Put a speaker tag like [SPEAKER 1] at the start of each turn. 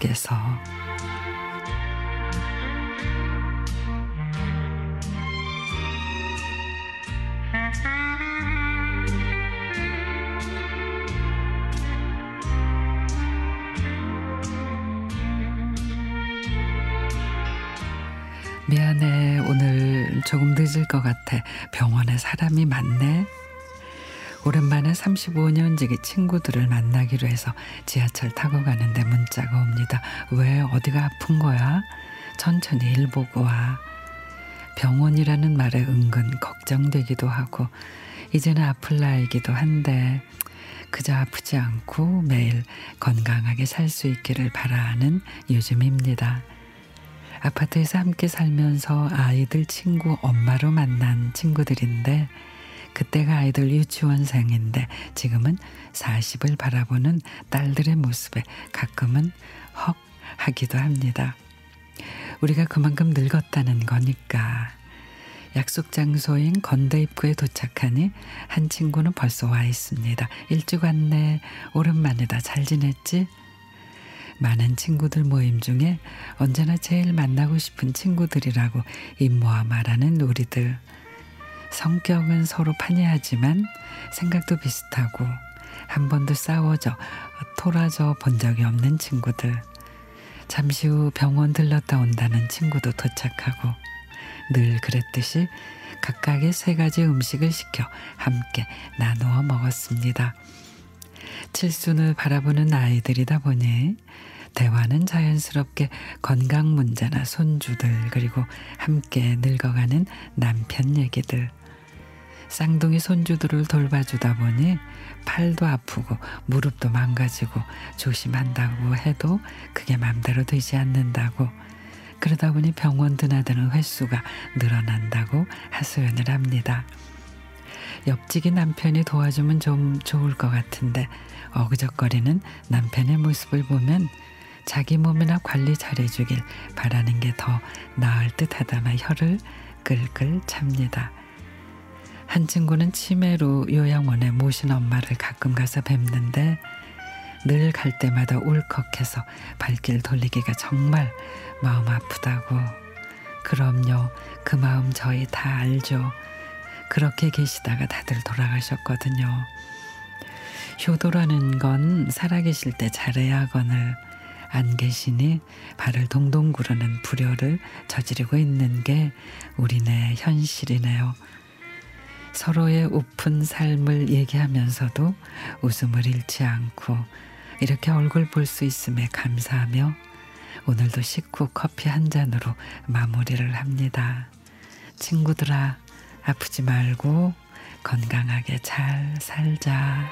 [SPEAKER 1] 속에서 미안해. 오늘 조금 늦을 것 같아. 병원에 사람이 많네. 오랜만에 35년 지기 친구들을 만나기로 해서 지하철 타고 가는데 문자가 옵니다. 왜 어디가 아픈 거야? 천천히 일 보고 와. 병원이라는 말에 은근 걱정되기도 하고 이제는 아플 나이기도 한데 그저 아프지 않고 매일 건강하게 살 수 있기를 바라는 요즘입니다. 아파트에서 함께 살면서 아이들 친구 엄마로 만난 친구들인데 그때가 아이들 유치원생인데 지금은 40을 바라보는 딸들의 모습에 가끔은 헉 하기도 합니다. 우리가 그만큼 늙었다는 거니까. 약속 장소인 건대 입구에 도착하니 한 친구는 벌써 와 있습니다. 일찍 왔네. 오랜만이다. 잘 지냈지? 많은 친구들 모임 중에 언제나 제일 만나고 싶은 친구들이라고 입모아 말하는 우리들. 성격은 서로 판이하지만 생각도 비슷하고 한 번도 싸워져 토라져 본 적이 없는 친구들. 잠시 후 병원 들렀다 온다는 친구도 도착하고 늘 그랬듯이 각각의 세 가지 음식을 시켜 함께 나누어 먹었습니다. 칠순을 바라보는 아이들이다 보니 대화는 자연스럽게 건강 문제나 손주들 그리고 함께 늙어가는 남편 얘기들 쌍둥이 손주들을 돌봐주다 보니 팔도 아프고 무릎도 망가지고 조심한다고 해도 그게 맘대로 되지 않는다고 그러다 보니 병원 드나드는 횟수가 늘어난다고 하소연을 합니다. 옆집이 남편이 도와주면 좀 좋을 것 같은데 어그적거리는 남편의 모습을 보면 자기 몸이나 관리 잘해주길 바라는 게 더 나을 듯하다마 혀를 끌끌 찹니다. 한 친구는 치매로 요양원에 모신 엄마를 가끔 가서 뵙는데 늘 갈 때마다 울컥해서 발길 돌리기가 정말 마음 아프다고. 그럼요. 그 마음 저희 다 알죠. 그렇게 계시다가 다들 돌아가셨거든요. 효도라는 건 살아계실 때 잘해야 하거늘 안 계시니 발을 동동 구르는 불효를 저지르고 있는 게 우리네 현실이네요. 서로의 우픈 삶을 얘기하면서도 웃음을 잃지 않고 이렇게 얼굴 볼 수 있음에 감사하며 오늘도 식후 커피 한 잔으로 마무리를 합니다. 친구들아, 아프지 말고 건강하게 잘 살자.